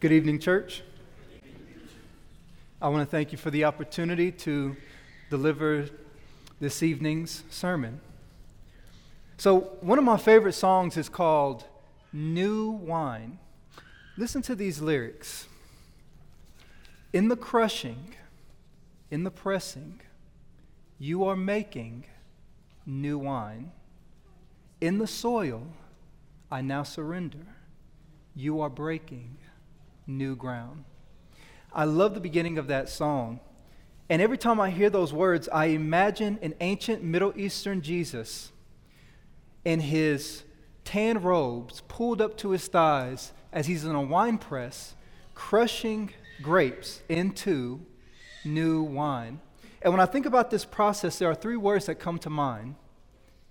Good evening, church. I want to thank you for the opportunity to deliver this evening's sermon. So, one of my favorite songs is called New Wine. Listen to these lyrics In the crushing, in the pressing, you are making new wine. In the soil, I now surrender. You are breaking new ground. I love the beginning of that song. And every time I hear those words, I imagine an ancient Middle Eastern Jesus in his tan robes pulled up to his thighs as he's in a wine press, crushing grapes into new wine. And when I think about this process, there are three words that come to mind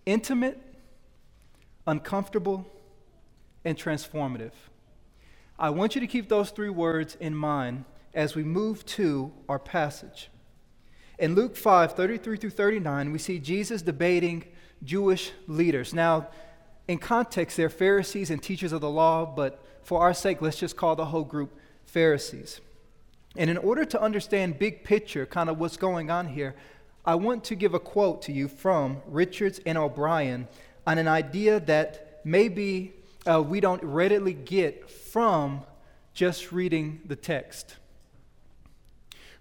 intimate, uncomfortable, and transformative. I want you to keep those three words in mind as we move to our passage. In Luke 5 33 through 39, we see Jesus debating Jewish leaders. Now, in context, they're Pharisees and teachers of the law, but for our sake, let's just call the whole group Pharisees. And in order to understand big picture, kind of what's going on here, I want to give a quote to you from Richards and O'Brien on an idea that maybe uh, we don't readily get from just reading the text.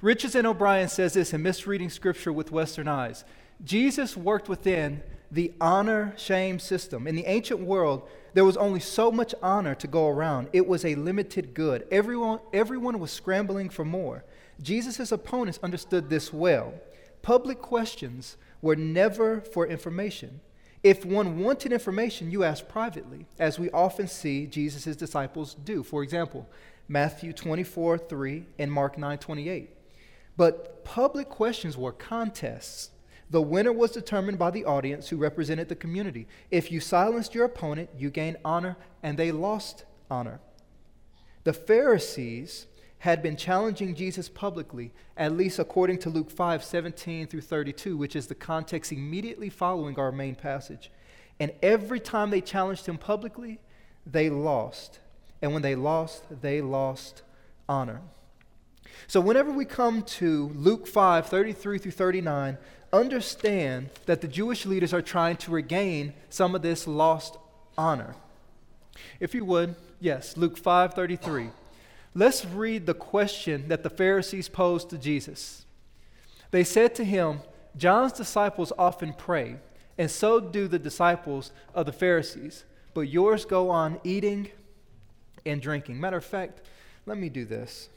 Richards and O'Brien says this in misreading scripture with Western eyes. Jesus worked within the honor shame system. In the ancient world, there was only so much honor to go around. It was a limited good. Everyone, everyone was scrambling for more. Jesus' opponents understood this well. Public questions were never for information. If one wanted information, you asked privately, as we often see Jesus' disciples do. For example, Matthew 24 3 and Mark 9 28. But public questions were contests. The winner was determined by the audience who represented the community. If you silenced your opponent, you gained honor, and they lost honor. The Pharisees had been challenging Jesus publicly, at least according to Luke 5 17 through 32, which is the context immediately following our main passage. And every time they challenged him publicly, they lost. And when they lost, they lost honor. So, whenever we come to Luke 5 33 through 39, understand that the Jewish leaders are trying to regain some of this lost honor. If you would, yes, Luke 5 33. Let's read the question that the Pharisees posed to Jesus. They said to him, John's disciples often pray, and so do the disciples of the Pharisees, but yours go on eating and drinking. Matter of fact, let me do this.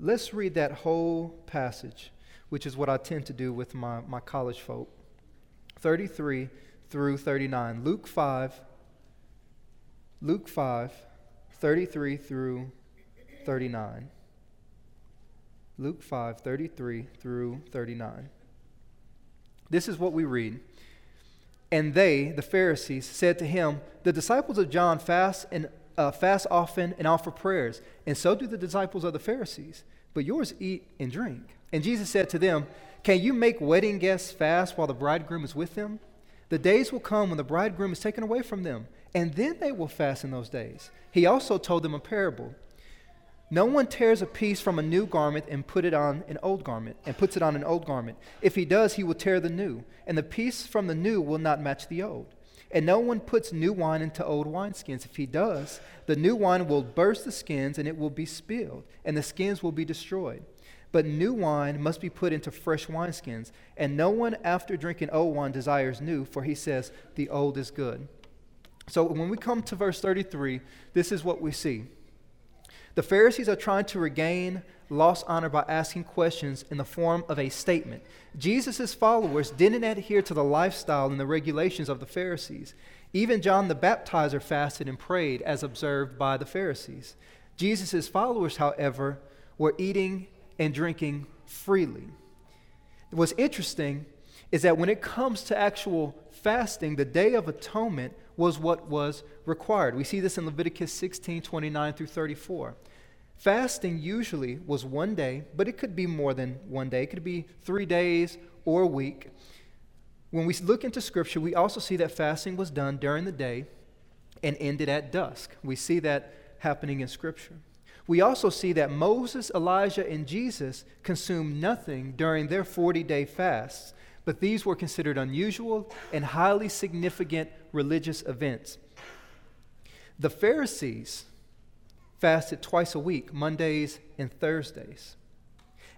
Let's read that whole passage, which is what I tend to do with my, my college folk 33 through 39. Luke 5 Luke 5, 33 through 39. Luke 5, 33 through 39. This is what we read. And they, the Pharisees, said to him, The disciples of John fast and uh, fast often and offer prayers, and so do the disciples of the Pharisees. But yours eat and drink. And Jesus said to them, Can you make wedding guests fast while the bridegroom is with them? The days will come when the bridegroom is taken away from them and then they will fast in those days. He also told them a parable. No one tears a piece from a new garment and put it on an old garment and puts it on an old garment. If he does, he will tear the new, and the piece from the new will not match the old. And no one puts new wine into old wineskins. If he does, the new wine will burst the skins and it will be spilled, and the skins will be destroyed. But new wine must be put into fresh wineskins, and no one after drinking old wine desires new, for he says, The old is good. So when we come to verse 33, this is what we see. The Pharisees are trying to regain lost honor by asking questions in the form of a statement. Jesus' followers didn't adhere to the lifestyle and the regulations of the Pharisees. Even John the Baptizer fasted and prayed as observed by the Pharisees. Jesus' followers, however, were eating and drinking freely. What's interesting is that when it comes to actual fasting, the Day of Atonement was what was required. We see this in Leviticus 16 29 through 34. Fasting usually was one day, but it could be more than one day. It could be three days or a week. When we look into Scripture, we also see that fasting was done during the day and ended at dusk. We see that happening in Scripture. We also see that Moses, Elijah, and Jesus consumed nothing during their 40 day fasts, but these were considered unusual and highly significant religious events. The Pharisees fasted twice a week, Mondays and Thursdays.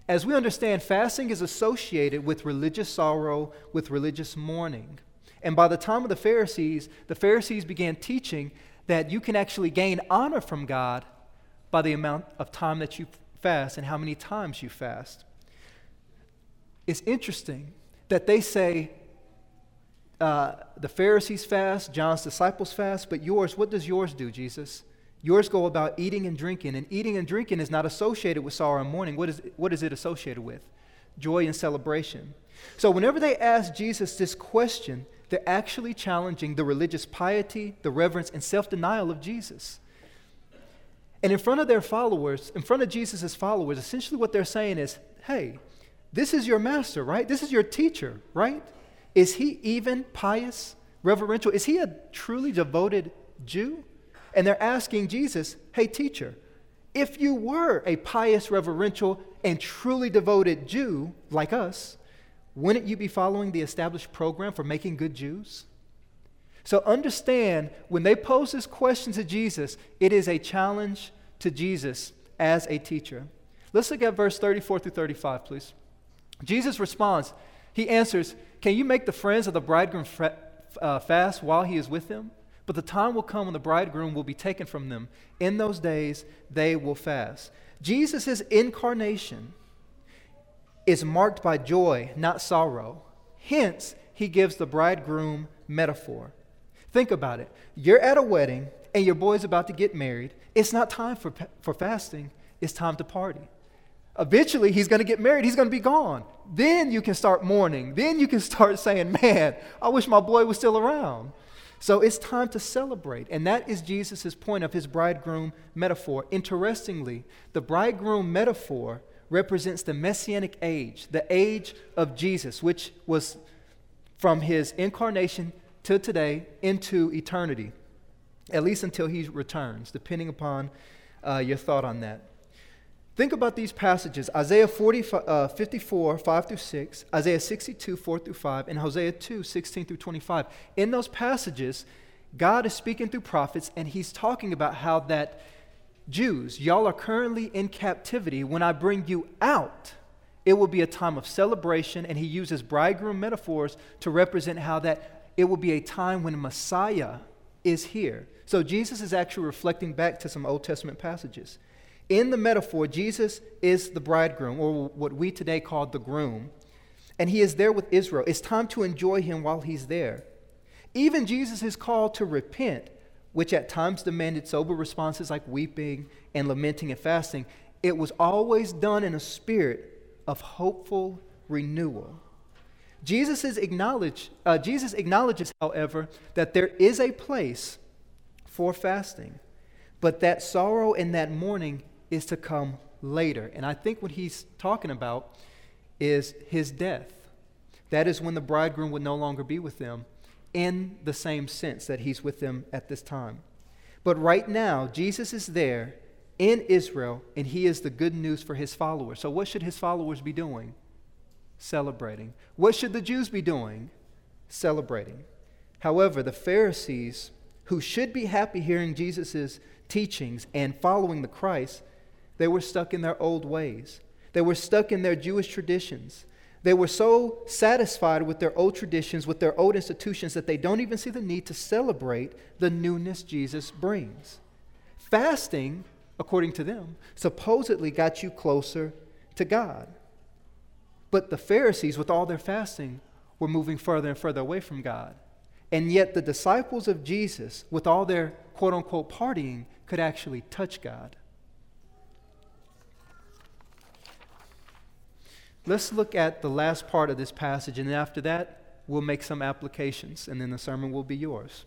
As we understand, fasting is associated with religious sorrow, with religious mourning. And by the time of the Pharisees, the Pharisees began teaching that you can actually gain honor from God by the amount of time that you fast and how many times you fast. It's interesting that they say uh, the Pharisees fast, John's disciples fast, but yours, what does yours do, Jesus? Yours go about eating and drinking, and eating and drinking is not associated with sorrow and mourning. What is, what is it associated with? Joy and celebration. So, whenever they ask Jesus this question, they're actually challenging the religious piety, the reverence, and self denial of Jesus. And in front of their followers, in front of Jesus' followers, essentially what they're saying is, hey, this is your master, right? This is your teacher, right? Is he even pious, reverential? Is he a truly devoted Jew? And they're asking Jesus, hey, teacher, if you were a pious, reverential, and truly devoted Jew like us, wouldn't you be following the established program for making good Jews? So understand when they pose this question to Jesus, it is a challenge to Jesus as a teacher. Let's look at verse 34 through 35, please. Jesus responds, He answers, Can you make the friends of the bridegroom uh, fast while he is with them? But the time will come when the bridegroom will be taken from them. In those days, they will fast. Jesus' incarnation is marked by joy, not sorrow. Hence, he gives the bridegroom metaphor. Think about it. You're at a wedding and your boy's about to get married. It's not time for, for fasting, it's time to party. Eventually, he's going to get married. He's going to be gone. Then you can start mourning. Then you can start saying, Man, I wish my boy was still around. So it's time to celebrate. And that is Jesus' point of his bridegroom metaphor. Interestingly, the bridegroom metaphor represents the messianic age, the age of Jesus, which was from his incarnation to today into eternity, at least until he returns, depending upon uh, your thought on that. Think about these passages Isaiah 40, uh, 54, 5 through 6, Isaiah 62, 4 through 5, and Hosea 2, 16 through 25. In those passages, God is speaking through prophets, and he's talking about how that Jews, y'all are currently in captivity. When I bring you out, it will be a time of celebration, and he uses bridegroom metaphors to represent how that it will be a time when Messiah is here. So Jesus is actually reflecting back to some Old Testament passages. In the metaphor, Jesus is the bridegroom, or what we today call the groom, and he is there with Israel. It's time to enjoy him while he's there. Even Jesus is called to repent, which at times demanded sober responses like weeping and lamenting and fasting. It was always done in a spirit of hopeful renewal. Jesus, is acknowledge, uh, Jesus acknowledges, however, that there is a place for fasting, but that sorrow and that mourning is to come later. And I think what he's talking about is his death. That is when the bridegroom would no longer be with them in the same sense that he's with them at this time. But right now, Jesus is there in Israel, and he is the good news for his followers. So, what should his followers be doing? celebrating. What should the Jews be doing? Celebrating. However, the Pharisees, who should be happy hearing Jesus' teachings and following the Christ, they were stuck in their old ways. They were stuck in their Jewish traditions. They were so satisfied with their old traditions, with their old institutions, that they don't even see the need to celebrate the newness Jesus brings. Fasting, according to them, supposedly got you closer to God. But the Pharisees, with all their fasting, were moving further and further away from God. And yet, the disciples of Jesus, with all their quote unquote partying, could actually touch God. Let's look at the last part of this passage, and after that, we'll make some applications, and then the sermon will be yours.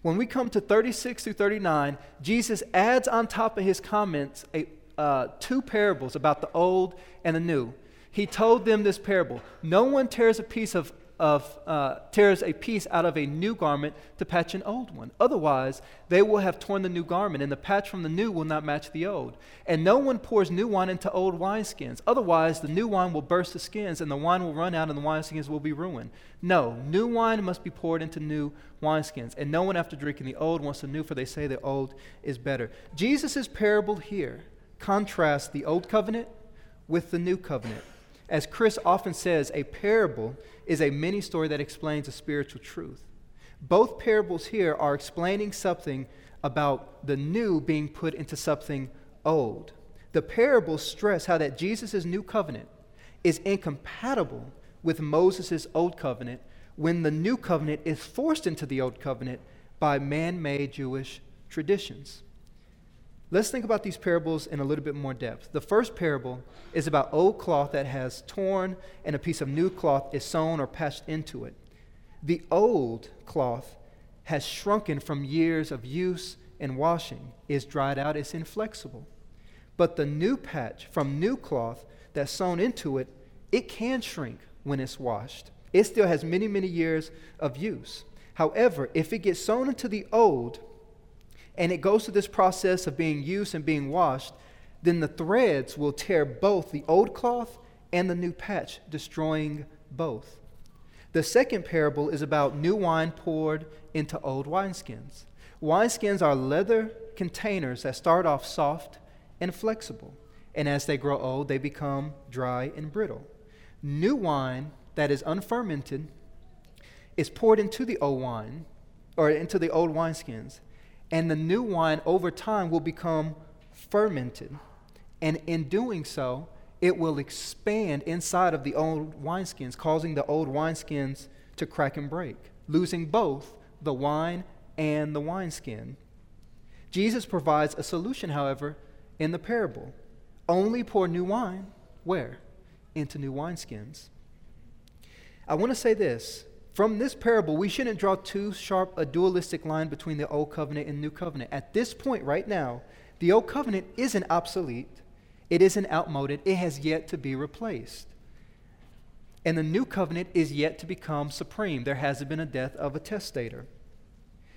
When we come to 36 through 39, Jesus adds on top of his comments a, uh, two parables about the old and the new he told them this parable No one tears a piece of of uh, tears a piece out of a new garment to patch an old one. Otherwise, they will have torn the new garment, and the patch from the new will not match the old. And no one pours new wine into old wineskins. Otherwise, the new wine will burst the skins, and the wine will run out, and the wineskins will be ruined. No, new wine must be poured into new wineskins. And no one, after drinking the old, wants the new, for they say the old is better. Jesus' parable here contrasts the old covenant with the new covenant. As Chris often says, a parable is a mini story that explains a spiritual truth. Both parables here are explaining something about the new being put into something old. The parables stress how that Jesus' new covenant is incompatible with Moses' old covenant when the new covenant is forced into the old covenant by man made Jewish traditions. Let's think about these parables in a little bit more depth. The first parable is about old cloth that has torn and a piece of new cloth is sewn or patched into it. The old cloth has shrunken from years of use and washing, is dried out, it's inflexible. But the new patch from new cloth that's sewn into it, it can shrink when it's washed. It still has many, many years of use. However, if it gets sewn into the old, and it goes through this process of being used and being washed, then the threads will tear both the old cloth and the new patch, destroying both. The second parable is about new wine poured into old wineskins. Wineskins are leather containers that start off soft and flexible, and as they grow old, they become dry and brittle. New wine that is unfermented is poured into the old wine, or into the old wineskins and the new wine over time will become fermented. And in doing so, it will expand inside of the old wineskins, causing the old wineskins to crack and break, losing both the wine and the wineskin. Jesus provides a solution, however, in the parable. Only pour new wine, where? Into new wineskins. I want to say this from this parable, we shouldn't draw too sharp a dualistic line between the Old Covenant and New Covenant. At this point, right now, the Old Covenant isn't obsolete, it isn't outmoded, it has yet to be replaced. And the New Covenant is yet to become supreme. There hasn't been a death of a testator.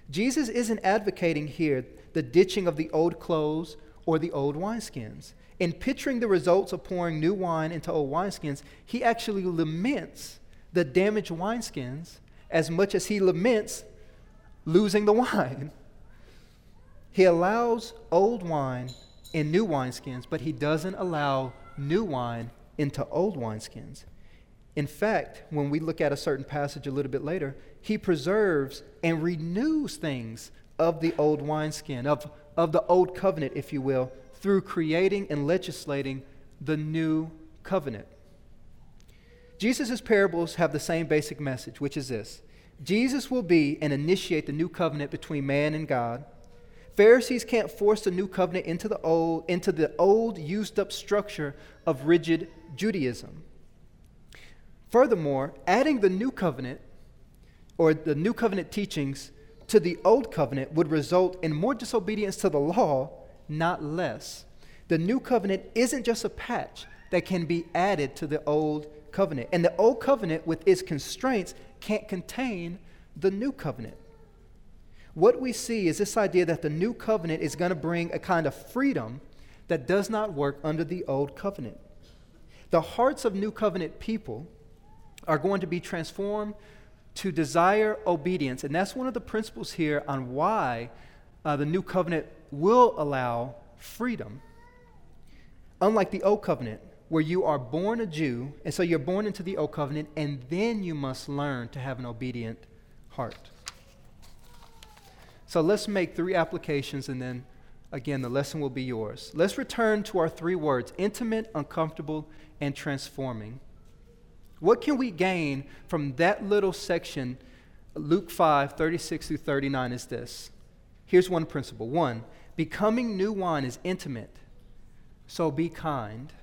Jesus isn't advocating here the ditching of the old clothes or the old wineskins. In picturing the results of pouring new wine into old wineskins, he actually laments the damaged wineskins as much as he laments losing the wine. He allows old wine in new wineskins, but he doesn't allow new wine into old wineskins. In fact, when we look at a certain passage a little bit later, he preserves and renews things of the old wineskin, of, of the old covenant, if you will, through creating and legislating the new covenant. Jesus' parables have the same basic message, which is this Jesus will be and initiate the new covenant between man and God. Pharisees can't force the new covenant into the old, into the old used up structure of rigid Judaism. Furthermore, adding the new covenant or the new covenant teachings to the old covenant would result in more disobedience to the law, not less. The new covenant isn't just a patch that can be added to the old covenant. And the old covenant, with its constraints, can't contain the new covenant. What we see is this idea that the new covenant is going to bring a kind of freedom that does not work under the old covenant. The hearts of new covenant people are going to be transformed to desire obedience. And that's one of the principles here on why uh, the new covenant will allow freedom. Unlike the old covenant, where you are born a Jew, and so you're born into the Old Covenant, and then you must learn to have an obedient heart. So let's make three applications, and then again, the lesson will be yours. Let's return to our three words intimate, uncomfortable, and transforming. What can we gain from that little section, Luke 5 36 through 39, is this. Here's one principle. One, becoming new wine is intimate, so be kind.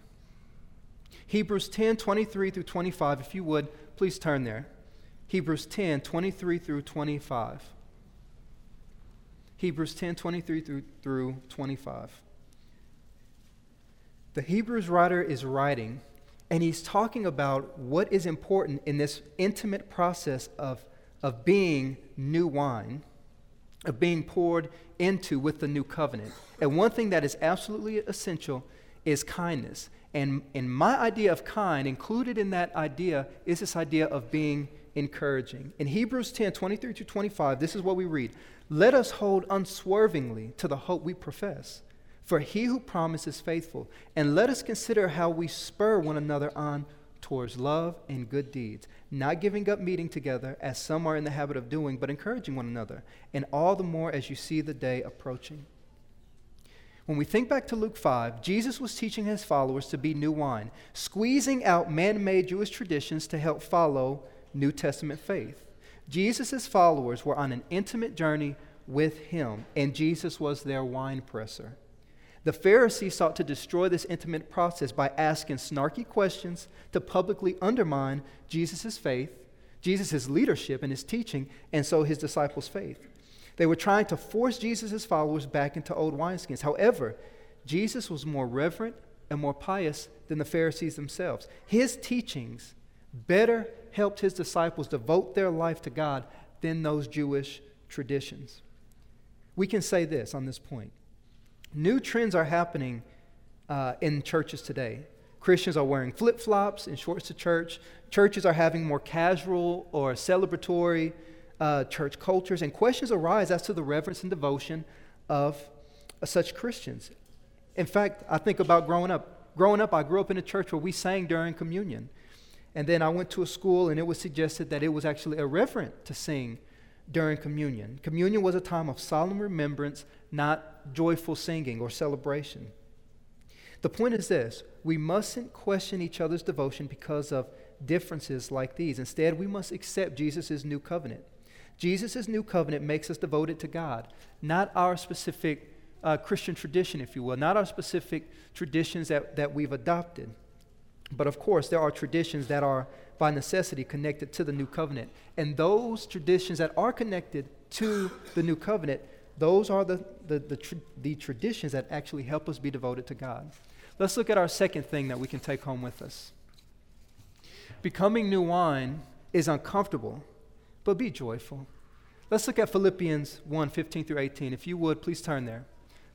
Hebrews 10 23 through 25. If you would, please turn there. Hebrews 10 23 through 25. Hebrews 10 23 through, through 25. The Hebrews writer is writing, And he's talking about what is important in this intimate process of, of being new wine, of being poured into with the new covenant. And one thing that is absolutely essential is kindness. And, and my idea of kind, included in that idea, is this idea of being encouraging. In Hebrews 10 23 to 25, this is what we read Let us hold unswervingly to the hope we profess, for he who promises faithful. And let us consider how we spur one another on towards love and good deeds, not giving up meeting together as some are in the habit of doing, but encouraging one another, and all the more as you see the day approaching. When we think back to Luke 5, Jesus was teaching his followers to be new wine, squeezing out man made Jewish traditions to help follow New Testament faith. Jesus' followers were on an intimate journey with him, and Jesus was their wine presser. The Pharisees sought to destroy this intimate process by asking snarky questions to publicly undermine Jesus' faith, Jesus' leadership and his teaching, and so his disciples' faith. They were trying to force Jesus' followers back into old wineskins. However, Jesus was more reverent and more pious than the Pharisees themselves. His teachings better helped his disciples devote their life to God than those Jewish traditions. We can say this on this point new trends are happening uh, in churches today. Christians are wearing flip flops and shorts to church. Churches are having more casual or celebratory uh, church cultures, and questions arise as to the reverence and devotion of uh, such Christians. In fact, I think about growing up. Growing up, I grew up in a church where we sang during communion. And then I went to a school, and it was suggested that it was actually irreverent to sing during communion. Communion was a time of solemn remembrance, not joyful singing or celebration. The point is this we mustn't question each other's devotion because of differences like these. Instead, we must accept Jesus' new covenant. Jesus' new covenant makes us devoted to God, not our specific uh, Christian tradition, if you will, not our specific traditions that, that we've adopted. But of course, there are traditions that are by necessity connected to the new covenant. And those traditions that are connected to the new covenant, those are the, the, the, tra- the, traditions that actually help us be devoted to God. Let's look at our second thing that we can take home with us. Becoming new wine is uncomfortable, but be joyful. Let's look at Philippians 1 15 through 18. If you would, please turn there.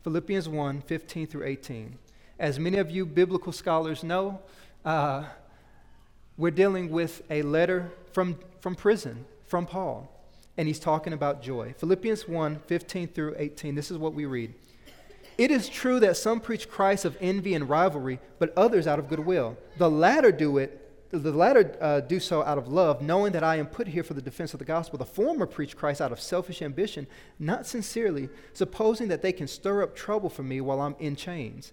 Philippians 1 15 through 18. As many of you biblical scholars know, uh, we're dealing with a letter from, from prison from Paul, and he's talking about joy. Philippians 1 15 through 18. This is what we read. It is true that some preach Christ of envy and rivalry, but others out of goodwill. The latter do it the latter uh, do so out of love, knowing that I am put here for the defense of the gospel. The former preach Christ out of selfish ambition, not sincerely, supposing that they can stir up trouble for me while I'm in chains.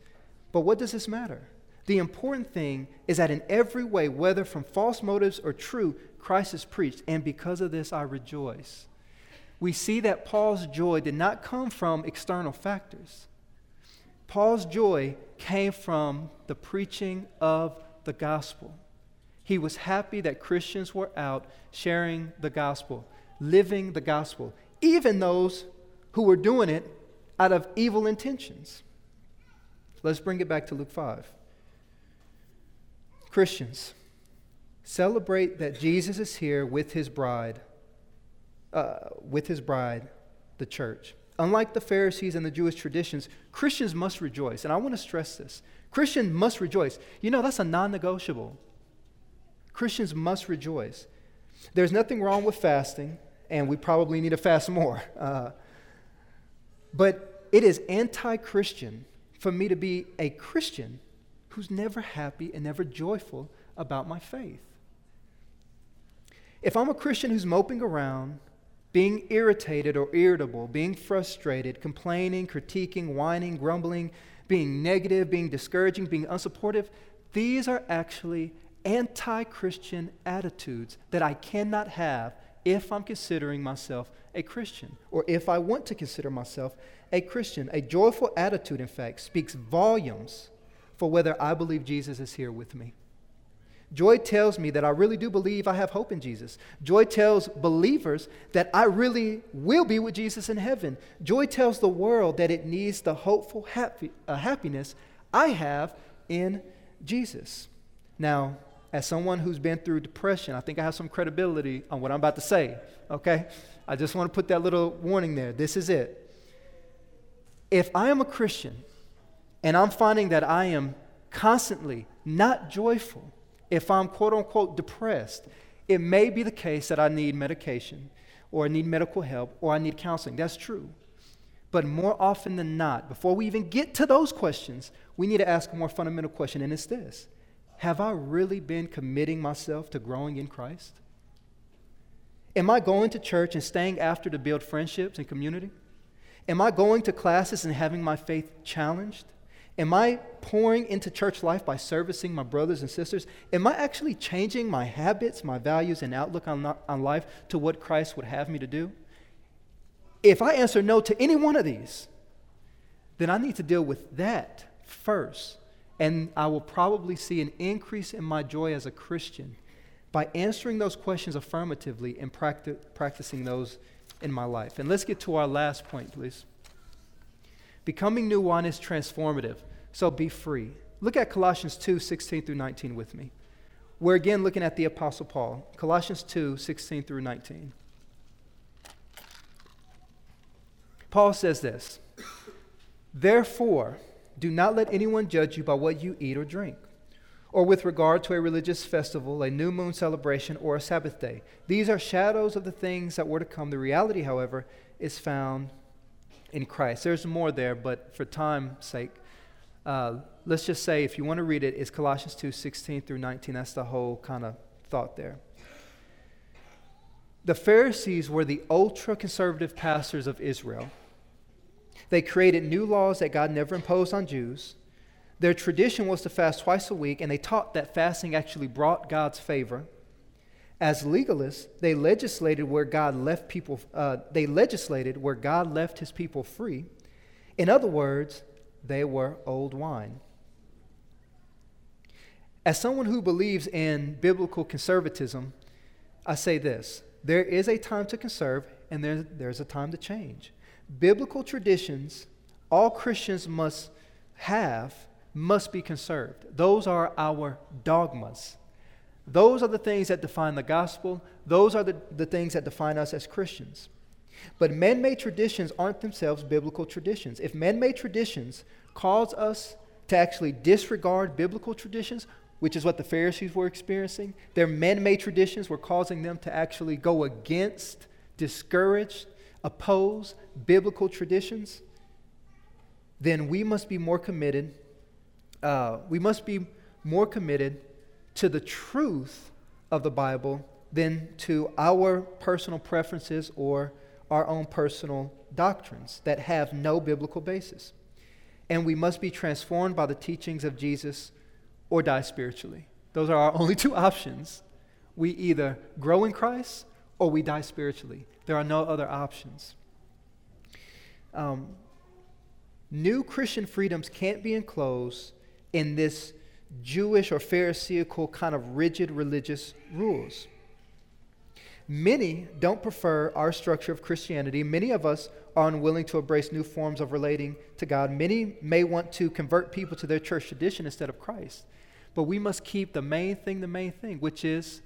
But what does this matter? The important thing is that in every way, whether from false motives or true, Christ is preached, and because of this I rejoice. We see that Paul's joy did not come from external factors. Paul's joy came from the preaching of the gospel. He was happy that Christians were out sharing the gospel, living the gospel, even those who were doing it out of evil intentions. Let's bring it back to Luke 5. Christians, celebrate that Jesus is here with his bride, uh, with his bride, the church. Unlike the Pharisees and the Jewish traditions, Christians must rejoice. And I want to stress this Christians must rejoice. You know, that's a non negotiable. Christians must rejoice. There's nothing wrong with fasting, and we probably need to fast more. Uh, but it is anti Christian for me to be a Christian who's never happy and never joyful about my faith. If I'm a Christian who's moping around, being irritated or irritable, being frustrated, complaining, critiquing, whining, grumbling, being negative, being discouraging, being unsupportive, these are actually anti Christian attitudes that I cannot have if I'm considering myself a Christian or if I want to consider myself a Christian. A joyful attitude, in fact, speaks volumes for whether I believe Jesus is here with me. Joy tells me that I really do believe I have hope in Jesus. Joy tells believers that I really will be with Jesus in heaven. Joy tells the world that it needs the hopeful happy, uh, happiness I have in Jesus. Now, as someone who's been through depression, I think I have some credibility on what I'm about to say, okay? I just want to put that little warning there. This is it. If I am a Christian and I'm finding that I am constantly not joyful, if I'm quote unquote depressed, it may be the case that I need medication or I need medical help or I need counseling. That's true. But more often than not, before we even get to those questions, we need to ask a more fundamental question, and it's this Have I really been committing myself to growing in Christ? Am I going to church and staying after to build friendships and community? Am I going to classes and having my faith challenged? Am I pouring into church life by servicing my brothers and sisters? Am I actually changing my habits, my values, and outlook on, on life to what Christ would have me to do? If I answer no to any one of these, then I need to deal with that first. And I will probably see an increase in my joy as a Christian by answering those questions affirmatively and practi- practicing those in my life. And let's get to our last point, please. Becoming new wine is transformative, so be free. Look at Colossians 2 16 through 19 with me. We're again looking at the Apostle Paul. Colossians 2 16 through 19. Paul says this Therefore, do not let anyone judge you by what you eat or drink, or with regard to a religious festival, a new moon celebration, or a Sabbath day. These are shadows of the things that were to come. The reality, however, is found in Christ. There's more there, but for time's sake, uh, let's just say if you want to read it, it's Colossians 2 16 through 19. That's the whole kind of thought there. The Pharisees were the ultra conservative pastors of Israel. They created new laws that God never imposed on Jews. Their tradition was to fast twice a week, and they taught that fasting actually brought God's favor. As legalists, they legislated where God left people, uh, they legislated where God left his people free. In other words, they were old wine. As someone who believes in biblical conservatism, I say this there is a time to conserve and there, there's a time to change. Biblical traditions, all Christians must have, must be conserved. Those are our dogmas. Those are the things that define the gospel. Those are the, the things that define us as Christians. But man made traditions aren't themselves biblical traditions. If man made traditions cause us to actually disregard biblical traditions, which is what the Pharisees were experiencing, their man made traditions were causing them to actually go against, discourage, oppose biblical traditions, then we must be more committed. Uh, we must be more committed to the truth of the Bible than to our personal preferences or our own personal doctrines that have no biblical basis. And we must be transformed by the teachings of Jesus or die spiritually. Those are our only two options. We either grow in Christ or we die spiritually. There are no other options. Um, new Christian freedoms can't be enclosed in this Jewish or Pharisaical kind of rigid religious rules. Many don't prefer our structure of Christianity. Many of us are unwilling to embrace new forms of relating to God. Many may want to convert people to their church tradition instead of Christ. But we must keep the main thing the main thing, which is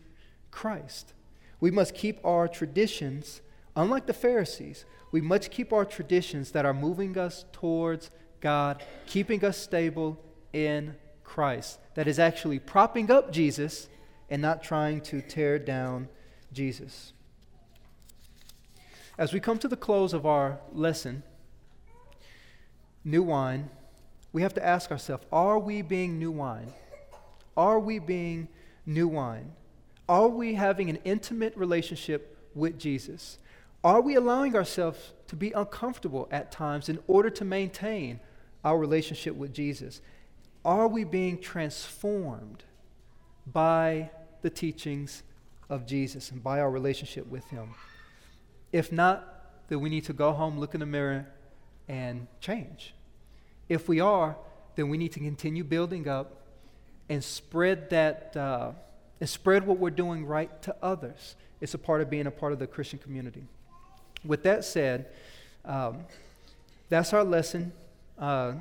Christ. We must keep our traditions, unlike the Pharisees, we must keep our traditions that are moving us towards God, keeping us stable in Christ that is actually propping up Jesus and not trying to tear down Jesus. As we come to the close of our lesson, new wine, we have to ask ourselves are we being new wine? Are we being new wine? Are we having an intimate relationship with Jesus? Are we allowing ourselves to be uncomfortable at times in order to maintain our relationship with Jesus? Are we being transformed by the teachings of Jesus and by our relationship with Him? If not, then we need to go home, look in the mirror, and change. If we are, then we need to continue building up and spread that uh, and spread what we're doing right to others. It's a part of being a part of the Christian community. With that said, um, that's our lesson. Uh,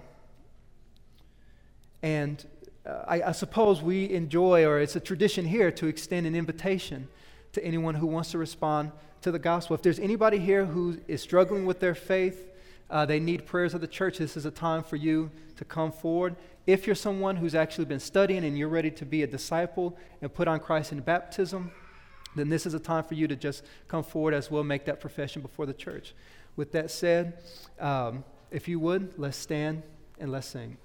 and uh, I, I suppose we enjoy, or it's a tradition here, to extend an invitation to anyone who wants to respond to the gospel. If there's anybody here who is struggling with their faith, uh, they need prayers of the church, this is a time for you to come forward. If you're someone who's actually been studying and you're ready to be a disciple and put on Christ in baptism, then this is a time for you to just come forward as well, make that profession before the church. With that said, um, if you would, let's stand and let's sing.